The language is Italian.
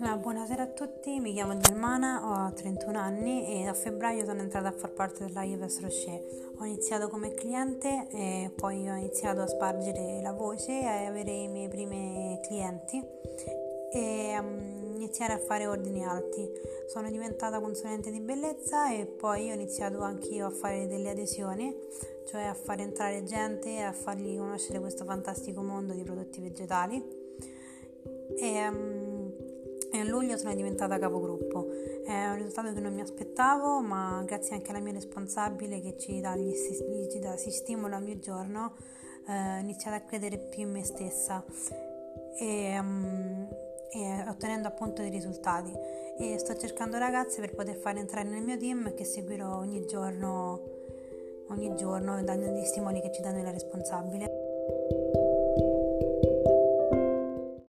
Ah, buonasera a tutti, mi chiamo Germana, ho 31 anni e a febbraio sono entrata a far parte della Yves Rocher. Ho iniziato come cliente e poi ho iniziato a spargere la voce e avere i miei primi clienti e um, iniziare a fare ordini alti. Sono diventata consulente di bellezza e poi ho iniziato anche io a fare delle adesioni, cioè a far entrare gente e a fargli conoscere questo fantastico mondo di prodotti vegetali. E, um, a luglio sono diventata capogruppo. È un risultato che non mi aspettavo, ma grazie anche alla mia responsabile che ci dà, gli, ci dà, si stimola ogni giorno, eh, ho iniziato a credere più in me stessa e, um, e ottenendo appunto dei risultati. E sto cercando ragazze per poter fare entrare nel mio team che seguirò ogni giorno, ogni giorno dando gli stimoli che ci dà la responsabile.